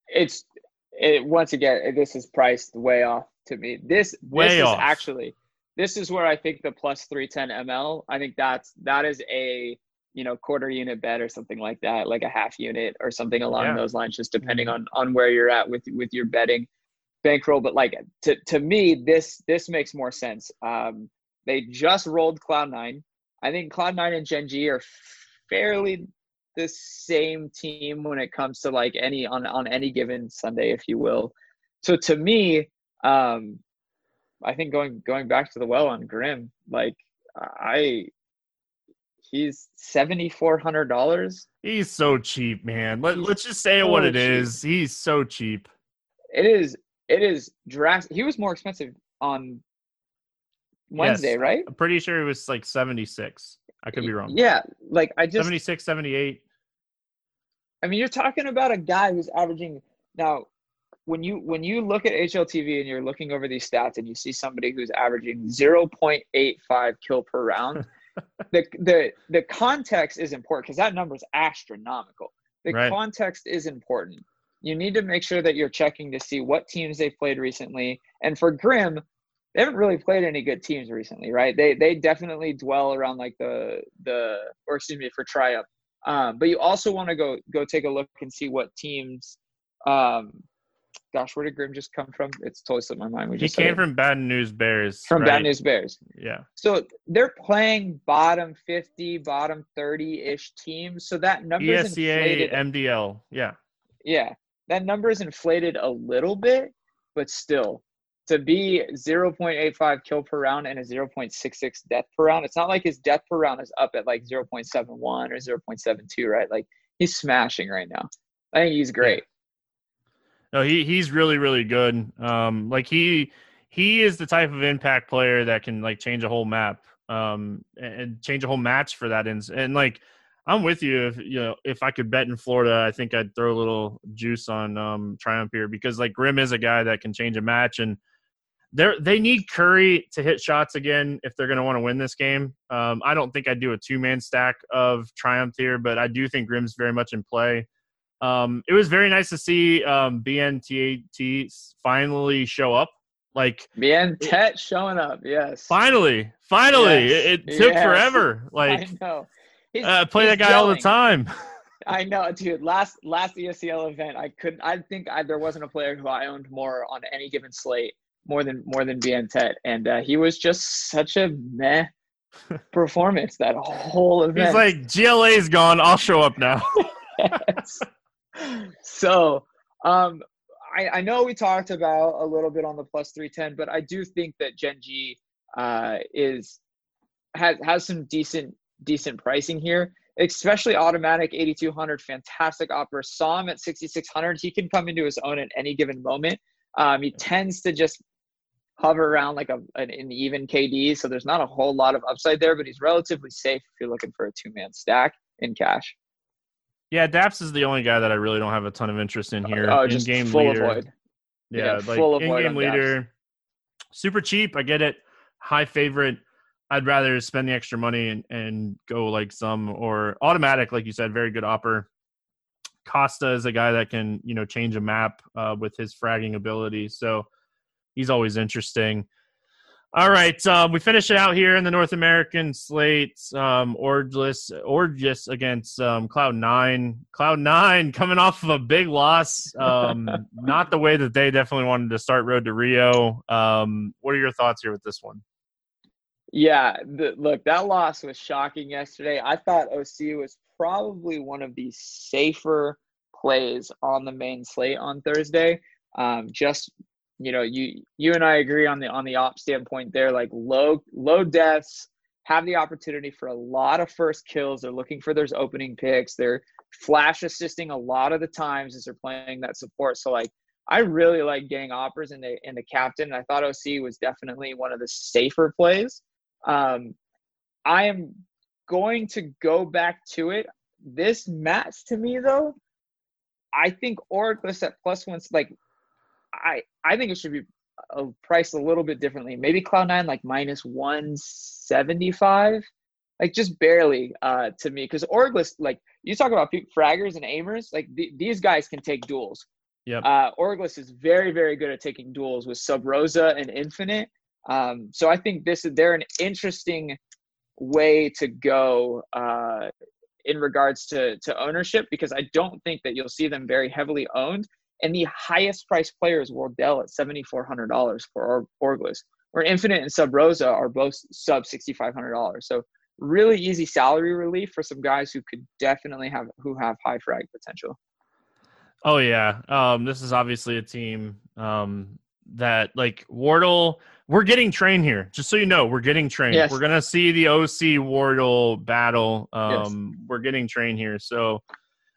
[SPEAKER 2] It's it once again. This is priced way off to me. This way this off. is actually this is where I think the plus three ten ml. I think that's that is a you know quarter unit bet or something like that, like a half unit or something along yeah. those lines, just depending mm-hmm. on on where you're at with with your betting bankroll, but like to to me, this this makes more sense. Um, they just rolled Cloud Nine. I think Cloud Nine and Gen G are fairly the same team when it comes to like any on on any given Sunday, if you will. So to me, um, I think going going back to the well on Grim, like I he's seventy four hundred dollars.
[SPEAKER 1] He's so cheap, man. Let, let's just say so what it cheap. is. He's so cheap.
[SPEAKER 2] It is it is drastic. He was more expensive on Wednesday,
[SPEAKER 1] yes.
[SPEAKER 2] right?
[SPEAKER 1] I'm pretty sure it was like 76. I could be wrong.
[SPEAKER 2] Yeah, like I just
[SPEAKER 1] 76, 78.
[SPEAKER 2] I mean, you're talking about a guy who's averaging now when you when you look at HLTV and you're looking over these stats and you see somebody who's averaging 0.85 kill per round, the the the context is important because that number is astronomical. The right. context is important you need to make sure that you're checking to see what teams they've played recently. And for Grim, they haven't really played any good teams recently, right? They they definitely dwell around like the the or excuse me for Triumph. Um, but you also want to go go take a look and see what teams um, gosh, where did Grim just come from? It's totally slipped my mind.
[SPEAKER 1] We just he came from Bad News Bears.
[SPEAKER 2] From right? Bad News Bears.
[SPEAKER 1] Yeah.
[SPEAKER 2] So they're playing bottom 50, bottom 30 ish teams. So that number
[SPEAKER 1] ESEA, is inflated. MDL. Yeah.
[SPEAKER 2] Yeah. That number is inflated a little bit, but still to be 0.85 kill per round and a 0.66 death per round, it's not like his death per round is up at like 0.71 or 0.72, right? Like he's smashing right now. I think he's great.
[SPEAKER 1] No, he he's really really good. Um, like he he is the type of impact player that can like change a whole map, um, and change a whole match for that. And and like I'm with you. If you know if I could bet in Florida, I think I'd throw a little juice on um Triumph here because like Grim is a guy that can change a match and they they need Curry to hit shots again if they're going to want to win this game. Um, I don't think I'd do a two man stack of Triumph here, but I do think Grim's very much in play. Um, it was very nice to see um, BnTeT finally show up. Like
[SPEAKER 2] BnTeT showing up, yes.
[SPEAKER 1] Finally, finally, yes. it, it, took yes. forever. Like I know, he's, uh, play that guy gelling. all the time.
[SPEAKER 2] I know, dude. Last last ESCL event, I couldn't. I think I, there wasn't a player who I owned more on any given slate more than more than BnTeT, and uh, he was just such a meh performance that whole event.
[SPEAKER 1] He's like, GLA's gone. I'll show up now.
[SPEAKER 2] yes. So, um, I, I know we talked about a little bit on the plus three ten, but I do think that Gen G uh, is has has some decent decent pricing here especially autimatic 8200 fantastic offer saw him at 6600 he can come into his own at any given moment um, he tends to just hover around like a an, an, even KD, so there's not a whole lot of upside there, but he's relatively safe if you're looking for a two man stack in cash.
[SPEAKER 1] Yeah, Daps is the only guy that I really don't have a ton of interest in here.
[SPEAKER 2] Oh, just in-game full leader. Avoid.
[SPEAKER 1] Yeah, yeah like full in-game leader, Daps. super cheap. I get it. High favorite. I'd rather spend the extra money and, and go like some or autimatic, like you said, very good opper. koosta is a guy that can you know change a map uh, with his fragging ability. So he's always interesting. All right, um, we finish it out here in the North American slate. Um, Orgless, Orgless against um, Cloud Nine. Cloud Nine coming off of a big loss. Um, not the way that they definitely wanted to start Road to Rio. Um, what are your thoughts here with this one?
[SPEAKER 2] Yeah, the, look, that loss was shocking yesterday. I thought oSee was probably one of the safer plays on the main slate on Thursday. Um, just you know, you you and I agree on the on the op standpoint there. Like low low deaths have the opportunity for a lot of first kills. They're looking for those opening picks. They're flash assisting a lot of the times as they're playing that support. So like I really like getting oppers in the in the captain. I thought oSee was definitely one of the safer plays. Um, I am going to go back to it. This match to me though, I think Oracle's at plus one's like I I think it should be uh, priced a little bit differently. Maybe Cloud Nine like minus one seventy five, like just barely uh, to me. Because Orgless, like you talk about fraggers and aimers, like th- these guys can take duels.
[SPEAKER 1] Yeah.
[SPEAKER 2] Uh, Orgless is very very good at taking duels with Subroza and Infinite. Um, so I think this is they're an interesting way to go uh, in regards to to ownership because I don't think that you'll see them very heavily owned and the highest priced players were Dell at $7,400 for Orgless, where Infinite and Subroza are both sub $6,500. So really easy salary relief for some guys who could definitely have who have high frag potential.
[SPEAKER 1] Oh yeah, um, this is obviously a team um, that like Wardell. We're getting trained here, just so you know. We're getting trained. Yes. We're gonna see the oSee Wardell battle. Um, yes. We're getting trained here, so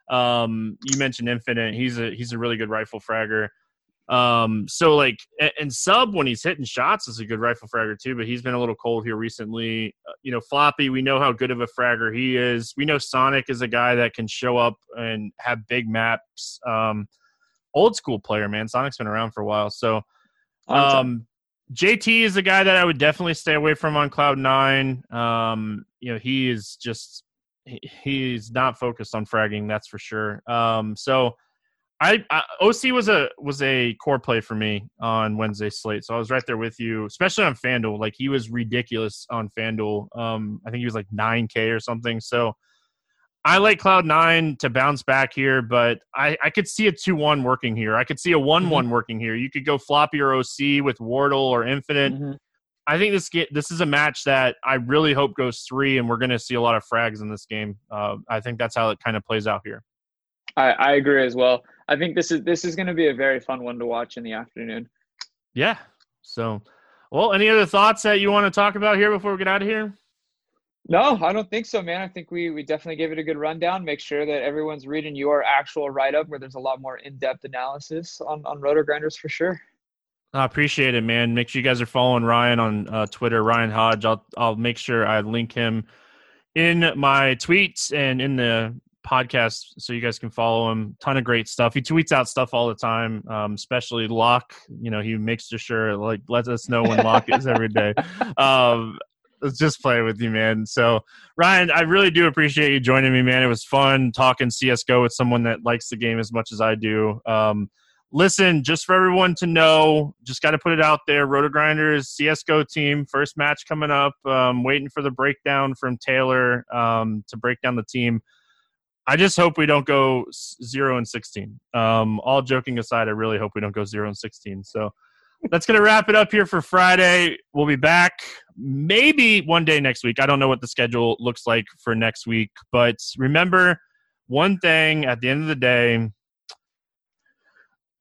[SPEAKER 1] um, you mentioned Infinite. He's a he's a really good rifle fragger. Um, so like and sub when he's hitting shots is a good rifle fragger too, but he's been a little cold here recently. Uh, you know, Floppy, we know how good of a fragger he is. We know Sonic is a guy that can show up and have big maps. Um, old school player, man. Sonic's been around for a while, so um, JT is a guy that I would definitely stay away from on Cloud Nine. Um, you know, he is just he's not focused on fragging, that's for sure. Um, so I, I, oSee was a was a core play for me on Wednesday slate, so I was right there with you, especially on Fanduel. Like he was ridiculous on Fanduel. Um, I think he was like nine K or something. So I like Cloud Nine to bounce back here, but I, I could see a two one working here. I could see a one one mm-hmm. working here. You could go floppy or oSee with Wardell or Infinite. Mm-hmm. I think this get, this is a match that I really hope goes three, and we're going to see a lot of frags in this game. Uh, I think that's how it kind of plays out here.
[SPEAKER 2] I, I agree as well. I think this is this is going to be a very fun one to watch in the afternoon.
[SPEAKER 1] Yeah. So, well, any other thoughts that you want to talk about here before we get out of here?
[SPEAKER 2] No, I don't think so, man. I think we we definitely gave it a good rundown. Make sure that everyone's reading your actual write up where there's a lot more in depth analysis on on RotoGrinders for sure.
[SPEAKER 1] I appreciate it, man. Make sure you guys are following Ryan on uh, Twitter, Ryan Hodge. I'll I'll make sure I link him in my tweets and in the podcast so you guys can follow him. Ton of great stuff. He tweets out stuff all the time, um, especially Lock. You know, he makes sure like lets us know when Lock is every day. Um, let's just play with you, man. So, Ryan, I really do appreciate you joining me, man. It was fun talking CS:GO with someone that likes the game as much as I do. Um, listen, just for everyone to know, just got to put it out there. RotoGrinders CS:GO team first match coming up. Um, waiting for the breakdown from Taylor um, to break down the team. I just hope we don't go zero and sixteen. Um, all joking aside, I really hope we don't go zero and sixteen. So that's going to wrap it up here for Friday. We'll be back maybe one day next week. I don't know what the schedule looks like for next week, but remember one thing at the end of the day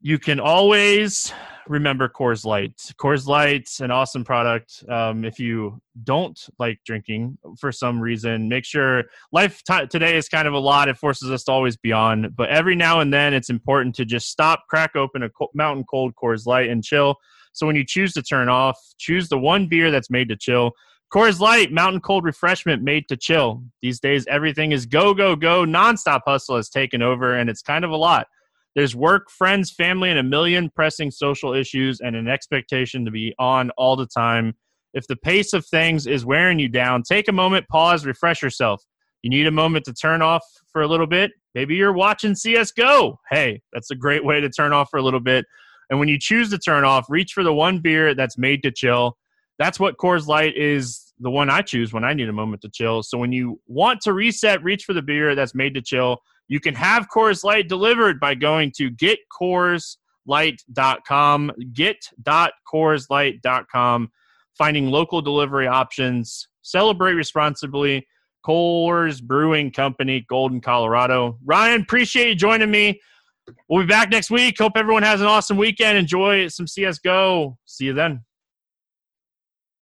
[SPEAKER 1] you can always remember Coors Light. Coors Light's an awesome product. Um, if you don't like drinking for some reason, make sure life t- today is kind of a lot. It forces us to always be on, but every now and then it's important to just stop, crack open a co- mountain cold Coors Light, and chill. So when you choose to turn off, choose the one beer that's made to chill. Coors Light, mountain cold refreshment made to chill. These days, everything is go, go, go. Nonstop hustle has taken over, and it's kind of a lot. There's work, friends, family, and a million pressing social issues and an expectation to be on all the time. If the pace of things is wearing you down, take a moment, pause, refresh yourself. You need a moment to turn off for a little bit. Maybe you're watching CSGO. Hey, that's a great way to turn off for a little bit. And when you choose to turn off, reach for the one beer that's made to chill. That's what Coors Light is the one I choose when I need a moment to chill. So when you want to reset, reach for the beer that's made to chill. You can have Coors Light delivered by going to getcoorslight.com, get.coorslight.com, finding local delivery options. Celebrate responsibly. Coors Brewing Company, Golden, Colorado. Ryan, appreciate you joining me. We'll be back next week. Hope everyone has an awesome weekend. Enjoy some CSGO. See you then.